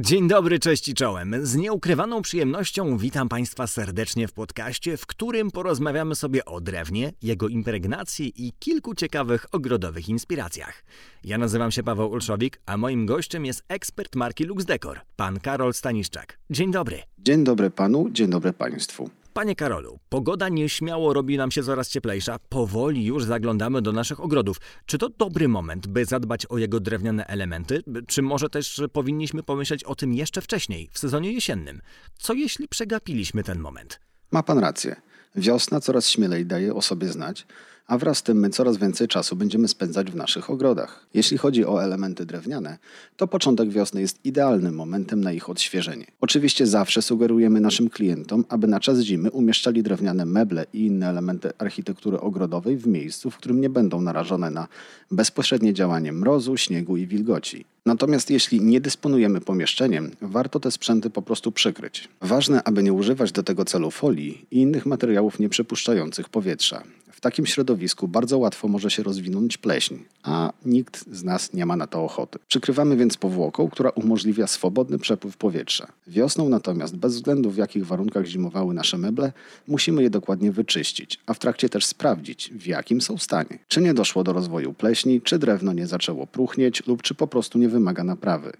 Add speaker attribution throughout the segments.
Speaker 1: Dzień dobry, cześć i czołem. Z nieukrywaną przyjemnością witam Państwa serdecznie w podcaście, w którym porozmawiamy sobie o drewnie, jego impregnacji i kilku ciekawych ogrodowych inspiracjach. Ja nazywam się Paweł Ulszowik, a moim gościem jest ekspert marki Lux Decor, pan Karol Staniszczak. Dzień dobry.
Speaker 2: Dzień dobry panu, dzień dobry państwu.
Speaker 1: Panie Karolu, pogoda nieśmiało robi nam się coraz cieplejsza. Powoli już zaglądamy do naszych ogrodów. Czy to dobry moment, by zadbać o jego drewniane elementy? Czy może też powinniśmy pomyśleć o tym jeszcze wcześniej, w sezonie jesiennym? Co jeśli przegapiliśmy ten moment?
Speaker 2: Ma pan rację. Wiosna coraz śmielej daje o sobie znać, a wraz z tym my coraz więcej czasu będziemy spędzać w naszych ogrodach. Jeśli chodzi o elementy drewniane, to początek wiosny jest idealnym momentem na ich odświeżenie. Oczywiście zawsze sugerujemy naszym klientom, aby na czas zimy umieszczali drewniane meble i inne elementy architektury ogrodowej w miejscu, w którym nie będą narażone na bezpośrednie działanie mrozu, śniegu i wilgoci. Natomiast jeśli nie dysponujemy pomieszczeniem, warto te sprzęty po prostu przykryć. Ważne, aby nie używać do tego celu folii i innych materiałów nieprzepuszczających powietrza. Takim środowisku bardzo łatwo może się rozwinąć pleśń, a nikt z nas nie ma na to ochoty. Przykrywamy więc powłoką, która umożliwia swobodny przepływ powietrza. Wiosną natomiast, bez względu w jakich warunkach zimowały nasze meble, musimy je dokładnie wyczyścić, a w trakcie też sprawdzić, w jakim są stanie. Czy nie doszło do rozwoju pleśni, czy drewno nie zaczęło pruchnieć lub czy po prostu nie wymaga naprawy.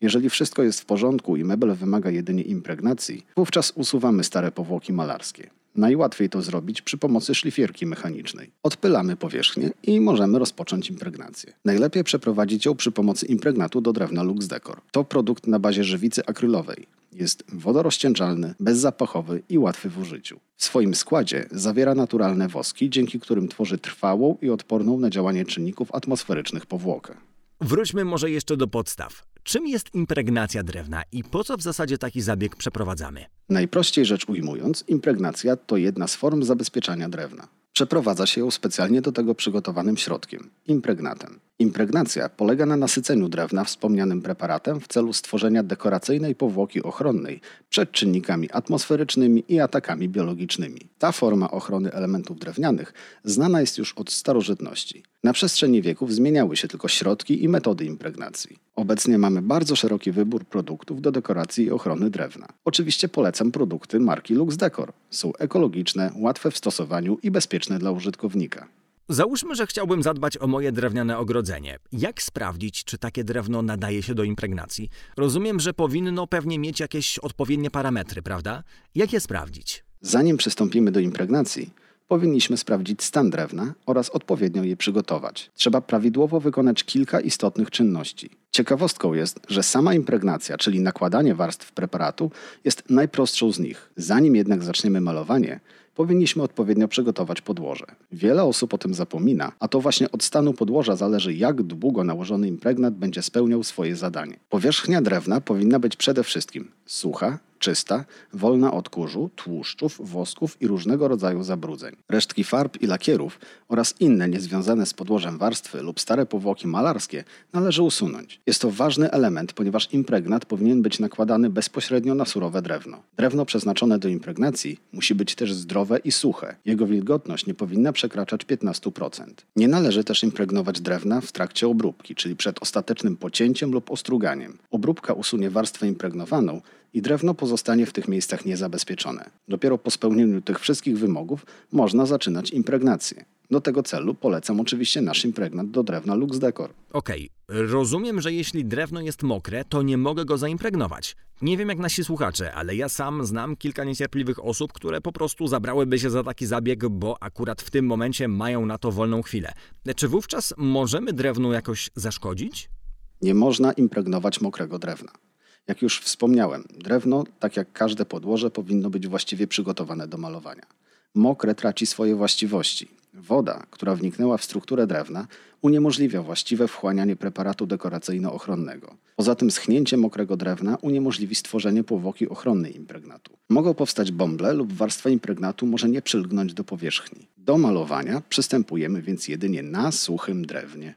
Speaker 2: Jeżeli wszystko jest w porządku i mebel wymaga jedynie impregnacji, wówczas usuwamy stare powłoki malarskie. Najłatwiej to zrobić przy pomocy szlifierki mechanicznej. Odpylamy powierzchnię i możemy rozpocząć impregnację. Najlepiej przeprowadzić ją przy pomocy impregnatu do drewna Lux Decor. To produkt na bazie żywicy akrylowej. Jest wodorozcieńczalny, bezzapachowy i łatwy w użyciu. W swoim składzie zawiera naturalne woski, dzięki którym tworzy trwałą i odporną na działanie czynników atmosferycznych powłokę.
Speaker 1: Wróćmy może jeszcze do podstaw. Czym jest impregnacja drewna i po co w zasadzie taki zabieg przeprowadzamy?
Speaker 2: Najprościej rzecz ujmując, impregnacja to jedna z form zabezpieczania drewna. Przeprowadza się ją specjalnie do tego przygotowanym środkiem impregnatem. Impregnacja polega na nasyceniu drewna wspomnianym preparatem w celu stworzenia dekoracyjnej powłoki ochronnej przed czynnikami atmosferycznymi i atakami biologicznymi. Ta forma ochrony elementów drewnianych znana jest już od starożytności. Na przestrzeni wieków zmieniały się tylko środki i metody impregnacji. Obecnie mamy bardzo szeroki wybór produktów do dekoracji i ochrony drewna. Oczywiście polecam produkty marki Lux Decor. Są ekologiczne, łatwe w stosowaniu i bezpieczne dla użytkownika.
Speaker 1: Załóżmy, że chciałbym zadbać o moje drewniane ogrodzenie. Jak sprawdzić, czy takie drewno nadaje się do impregnacji? Rozumiem, że powinno pewnie mieć jakieś odpowiednie parametry, prawda? Jak je sprawdzić?
Speaker 2: Zanim przystąpimy do impregnacji, powinniśmy sprawdzić stan drewna oraz odpowiednio je przygotować. Trzeba prawidłowo wykonać kilka istotnych czynności. Ciekawostką jest, że sama impregnacja, czyli nakładanie warstw preparatu, jest najprostszą z nich. Zanim jednak zaczniemy malowanie, powinniśmy odpowiednio przygotować podłoże. Wiele osób o tym zapomina, a to właśnie od stanu podłoża zależy, jak długo nałożony impregnat będzie spełniał swoje zadanie. Powierzchnia drewna powinna być przede wszystkim sucha, czysta, wolna od kurzu, tłuszczów, wosków i różnego rodzaju zabrudzeń. Resztki farb i lakierów oraz inne niezwiązane z podłożem warstwy lub stare powłoki malarskie należy usunąć. Jest to ważny element, ponieważ impregnat powinien być nakładany bezpośrednio na surowe drewno. Drewno przeznaczone do impregnacji musi być też zdrowe i suche. Jego wilgotność nie powinna przekraczać 15%. Nie należy też impregnować drewna w trakcie obróbki, czyli przed ostatecznym pocięciem lub ostruganiem. Obróbka usunie warstwę impregnowaną i drewno pozostanie w tych miejscach niezabezpieczone. Dopiero po spełnieniu tych wszystkich wymogów można zaczynać impregnację. Do tego celu polecam oczywiście nasz impregnat do drewna Lux Decor.
Speaker 1: Okej, rozumiem, że jeśli drewno jest mokre, to nie mogę go zaimpregnować. Nie wiem jak nasi słuchacze, ale ja sam znam kilka niecierpliwych osób, które po prostu zabrałyby się za taki zabieg, bo akurat w tym momencie mają na to wolną chwilę. Czy wówczas możemy drewnu jakoś zaszkodzić?
Speaker 2: Nie można impregnować mokrego drewna. Jak już wspomniałem, drewno, tak jak każde podłoże, powinno być właściwie przygotowane do malowania. Mokre traci swoje właściwości. Woda, która wniknęła w strukturę drewna, uniemożliwia właściwe wchłanianie preparatu dekoracyjno-ochronnego. Poza tym schnięcie mokrego drewna uniemożliwi stworzenie powłoki ochronnej impregnatu. Mogą powstać bąble lub warstwa impregnatu może nie przylgnąć do powierzchni. Do malowania przystępujemy więc jedynie na suchym drewnie.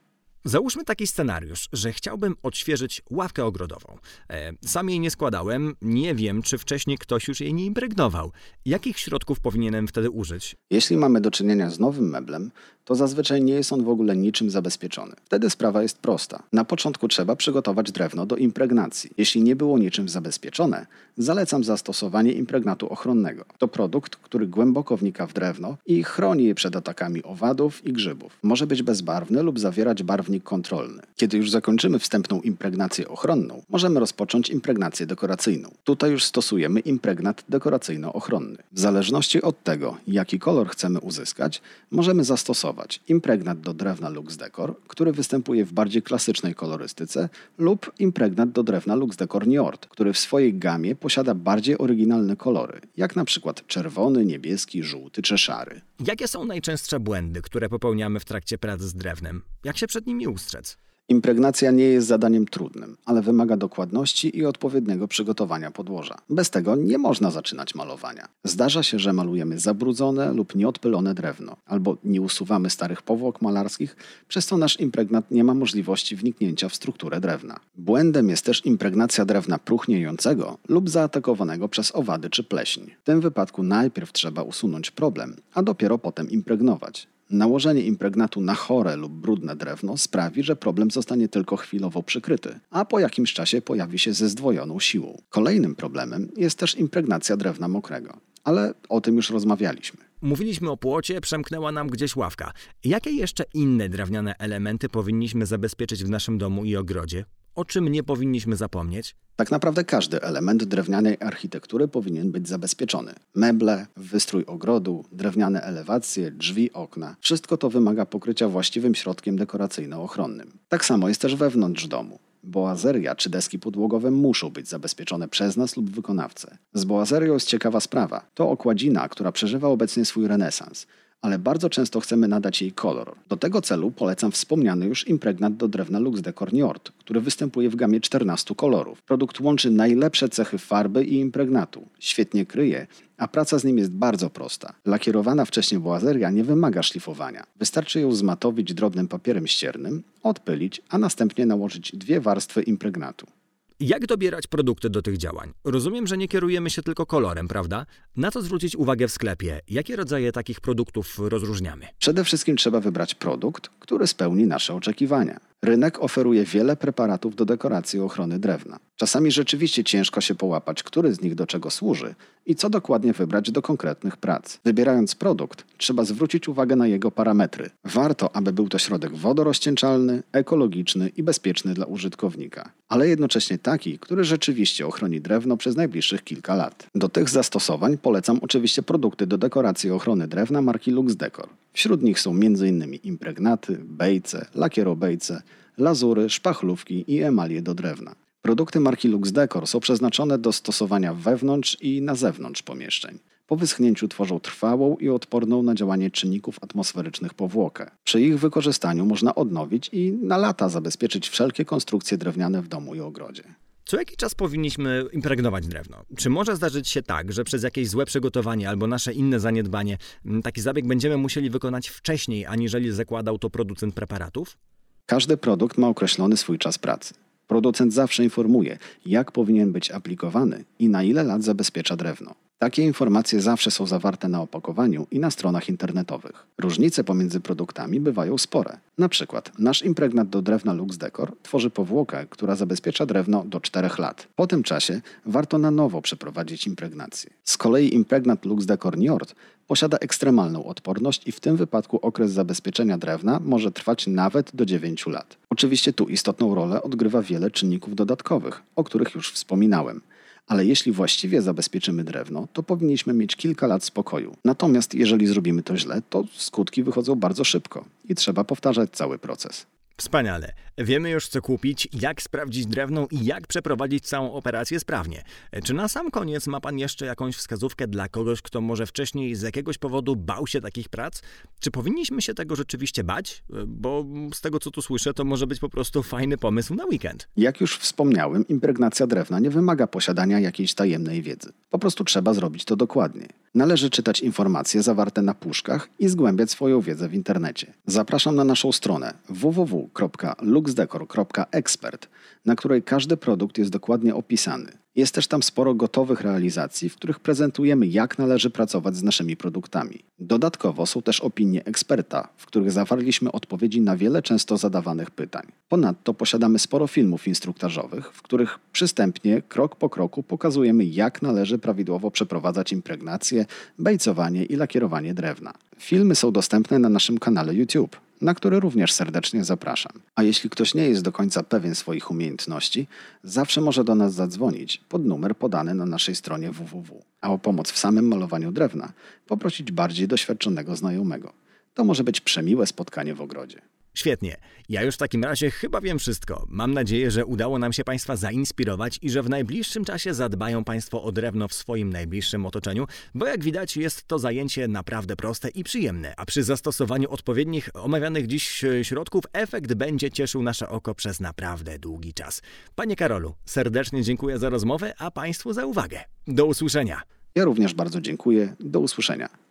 Speaker 1: Załóżmy taki scenariusz, że chciałbym odświeżyć ławkę ogrodową. E, sam jej nie składałem, nie wiem, czy wcześniej ktoś już jej nie impregnował. Jakich środków powinienem wtedy użyć?
Speaker 2: Jeśli mamy do czynienia z nowym meblem, to zazwyczaj nie jest on w ogóle niczym zabezpieczony. Wtedy sprawa jest prosta. Na początku trzeba przygotować drewno do impregnacji. Jeśli nie było niczym zabezpieczone, zalecam zastosowanie impregnatu ochronnego. To produkt, który głęboko wnika w drewno i chroni je przed atakami owadów i grzybów. Może być bezbarwny lub zawierać barwnik kontrolny. Kiedy już zakończymy wstępną impregnację ochronną, możemy rozpocząć impregnację dekoracyjną. Tutaj już stosujemy impregnat dekoracyjno-ochronny. W zależności od tego, jaki kolor chcemy uzyskać, możemy zastosować impregnat do drewna Lux Decor, który występuje w bardziej klasycznej kolorystyce, lub impregnat do drewna Lux Decor Niort, który w swojej gamie posiada bardziej oryginalne kolory, jak na przykład czerwony, niebieski, żółty czy szary.
Speaker 1: Jakie są najczęstsze błędy, które popełniamy w trakcie pracy z drewnem? Jak się przed nimi ustrzec?
Speaker 2: Impregnacja nie jest zadaniem trudnym, ale wymaga dokładności i odpowiedniego przygotowania podłoża. Bez tego nie można zaczynać malowania. Zdarza się, że malujemy zabrudzone lub nieodpylone drewno, albo nie usuwamy starych powłok malarskich, przez co nasz impregnat nie ma możliwości wniknięcia w strukturę drewna. Błędem jest też impregnacja drewna próchniejącego lub zaatakowanego przez owady czy pleśń. W tym wypadku najpierw trzeba usunąć problem, a dopiero potem impregnować. Nałożenie impregnatu na chore lub brudne drewno sprawi, że problem zostanie tylko chwilowo przykryty, a po jakimś czasie pojawi się ze zdwojoną siłą. Kolejnym problemem jest też impregnacja drewna mokrego, ale o tym już rozmawialiśmy.
Speaker 1: Mówiliśmy o płocie, przemknęła nam gdzieś ławka. Jakie jeszcze inne drewniane elementy powinniśmy zabezpieczyć w naszym domu i ogrodzie? O czym nie powinniśmy zapomnieć?
Speaker 2: Tak naprawdę każdy element drewnianej architektury powinien być zabezpieczony. Meble, wystrój ogrodu, drewniane elewacje, drzwi, okna. Wszystko to wymaga pokrycia właściwym środkiem dekoracyjno-ochronnym. Tak samo jest też wewnątrz domu. Boazeria czy deski podłogowe muszą być zabezpieczone przez nas lub wykonawcę. Z boazerią jest ciekawa sprawa. To okładzina, która przeżywa obecnie swój renesans ale bardzo często chcemy nadać jej kolor. Do tego celu polecam wspomniany już impregnat do drewna Lux Decor Niort, który występuje w gamie 14 kolorów. Produkt łączy najlepsze cechy farby i impregnatu. Świetnie kryje, a praca z nim jest bardzo prosta. Lakierowana wcześniej boazeria nie wymaga szlifowania. Wystarczy ją zmatowić drobnym papierem ściernym, odpylić, a następnie nałożyć dwie warstwy impregnatu.
Speaker 1: Jak dobierać produkty do tych działań? Rozumiem, że nie kierujemy się tylko kolorem, prawda? Na co zwrócić uwagę w sklepie? Jakie rodzaje takich produktów rozróżniamy?
Speaker 2: Przede wszystkim trzeba wybrać produkt, który spełni nasze oczekiwania. Rynek oferuje wiele preparatów do dekoracji ochrony drewna. Czasami rzeczywiście ciężko się połapać, który z nich do czego służy i co dokładnie wybrać do konkretnych prac. Wybierając produkt, trzeba zwrócić uwagę na jego parametry. Warto, aby był to środek wodorozcieńczalny, ekologiczny i bezpieczny dla użytkownika, ale jednocześnie taki, który rzeczywiście ochroni drewno przez najbliższych kilka lat. Do tych zastosowań polecam oczywiście produkty do dekoracji ochrony drewna marki Lux Decor. Wśród nich są m.in. impregnaty, bejce, lakierobejce, lazury, szpachlówki i emalie do drewna. Produkty marki Lux Decor są przeznaczone do stosowania wewnątrz i na zewnątrz pomieszczeń. Po wyschnięciu tworzą trwałą i odporną na działanie czynników atmosferycznych powłokę. Przy ich wykorzystaniu można odnowić i na lata zabezpieczyć wszelkie konstrukcje drewniane w domu i ogrodzie.
Speaker 1: Co jaki czas powinniśmy impregnować drewno? Czy może zdarzyć się tak, że przez jakieś złe przygotowanie albo nasze inne zaniedbanie taki zabieg będziemy musieli wykonać wcześniej, aniżeli zakładał to producent preparatów?
Speaker 2: Każdy produkt ma określony swój czas pracy. Producent zawsze informuje, jak powinien być aplikowany i na ile lat zabezpiecza drewno. Takie informacje zawsze są zawarte na opakowaniu i na stronach internetowych. Różnice pomiędzy produktami bywają spore. Na przykład nasz impregnat do drewna Lux Decor tworzy powłokę, która zabezpiecza drewno do 4 lat. Po tym czasie warto na nowo przeprowadzić impregnację. Z kolei impregnat Lux Decor Niort posiada ekstremalną odporność i w tym wypadku okres zabezpieczenia drewna może trwać nawet do 9 lat. Oczywiście tu istotną rolę odgrywa wiele czynników dodatkowych, o których już wspominałem ale jeśli właściwie zabezpieczymy drewno, to powinniśmy mieć kilka lat spokoju. Natomiast jeżeli zrobimy to źle, to skutki wychodzą bardzo szybko i trzeba powtarzać cały proces.
Speaker 1: Wspaniale. Wiemy już, co kupić, jak sprawdzić drewno i jak przeprowadzić całą operację sprawnie. Czy na sam koniec ma Pan jeszcze jakąś wskazówkę dla kogoś, kto może wcześniej z jakiegoś powodu bał się takich prac? Czy powinniśmy się tego rzeczywiście bać? Bo z tego, co tu słyszę, to może być po prostu fajny pomysł na weekend.
Speaker 2: Jak już wspomniałem, impregnacja drewna nie wymaga posiadania jakiejś tajemnej wiedzy. Po prostu trzeba zrobić to dokładnie. Należy czytać informacje zawarte na puszkach i zgłębiać swoją wiedzę w internecie. Zapraszam na naszą stronę www www.luxdecor.expert, na której każdy produkt jest dokładnie opisany. Jest też tam sporo gotowych realizacji, w których prezentujemy, jak należy pracować z naszymi produktami. Dodatkowo są też opinie eksperta, w których zawarliśmy odpowiedzi na wiele często zadawanych pytań. Ponadto posiadamy sporo filmów instruktażowych, w których przystępnie, krok po kroku pokazujemy, jak należy prawidłowo przeprowadzać impregnację, bejcowanie i lakierowanie drewna. Filmy są dostępne na naszym kanale YouTube na który również serdecznie zapraszam. A jeśli ktoś nie jest do końca pewien swoich umiejętności, zawsze może do nas zadzwonić pod numer podany na naszej stronie www. A o pomoc w samym malowaniu drewna poprosić bardziej doświadczonego znajomego. To może być przemiłe spotkanie w ogrodzie.
Speaker 1: Świetnie. Ja już w takim razie chyba wiem wszystko. Mam nadzieję, że udało nam się Państwa zainspirować i że w najbliższym czasie zadbają Państwo o drewno w swoim najbliższym otoczeniu, bo jak widać jest to zajęcie naprawdę proste i przyjemne, a przy zastosowaniu odpowiednich omawianych dziś e, środków efekt będzie cieszył nasze oko przez naprawdę długi czas. Panie Karolu, serdecznie dziękuję za rozmowę, a Państwu za uwagę. Do usłyszenia.
Speaker 2: Ja również bardzo dziękuję. Do usłyszenia.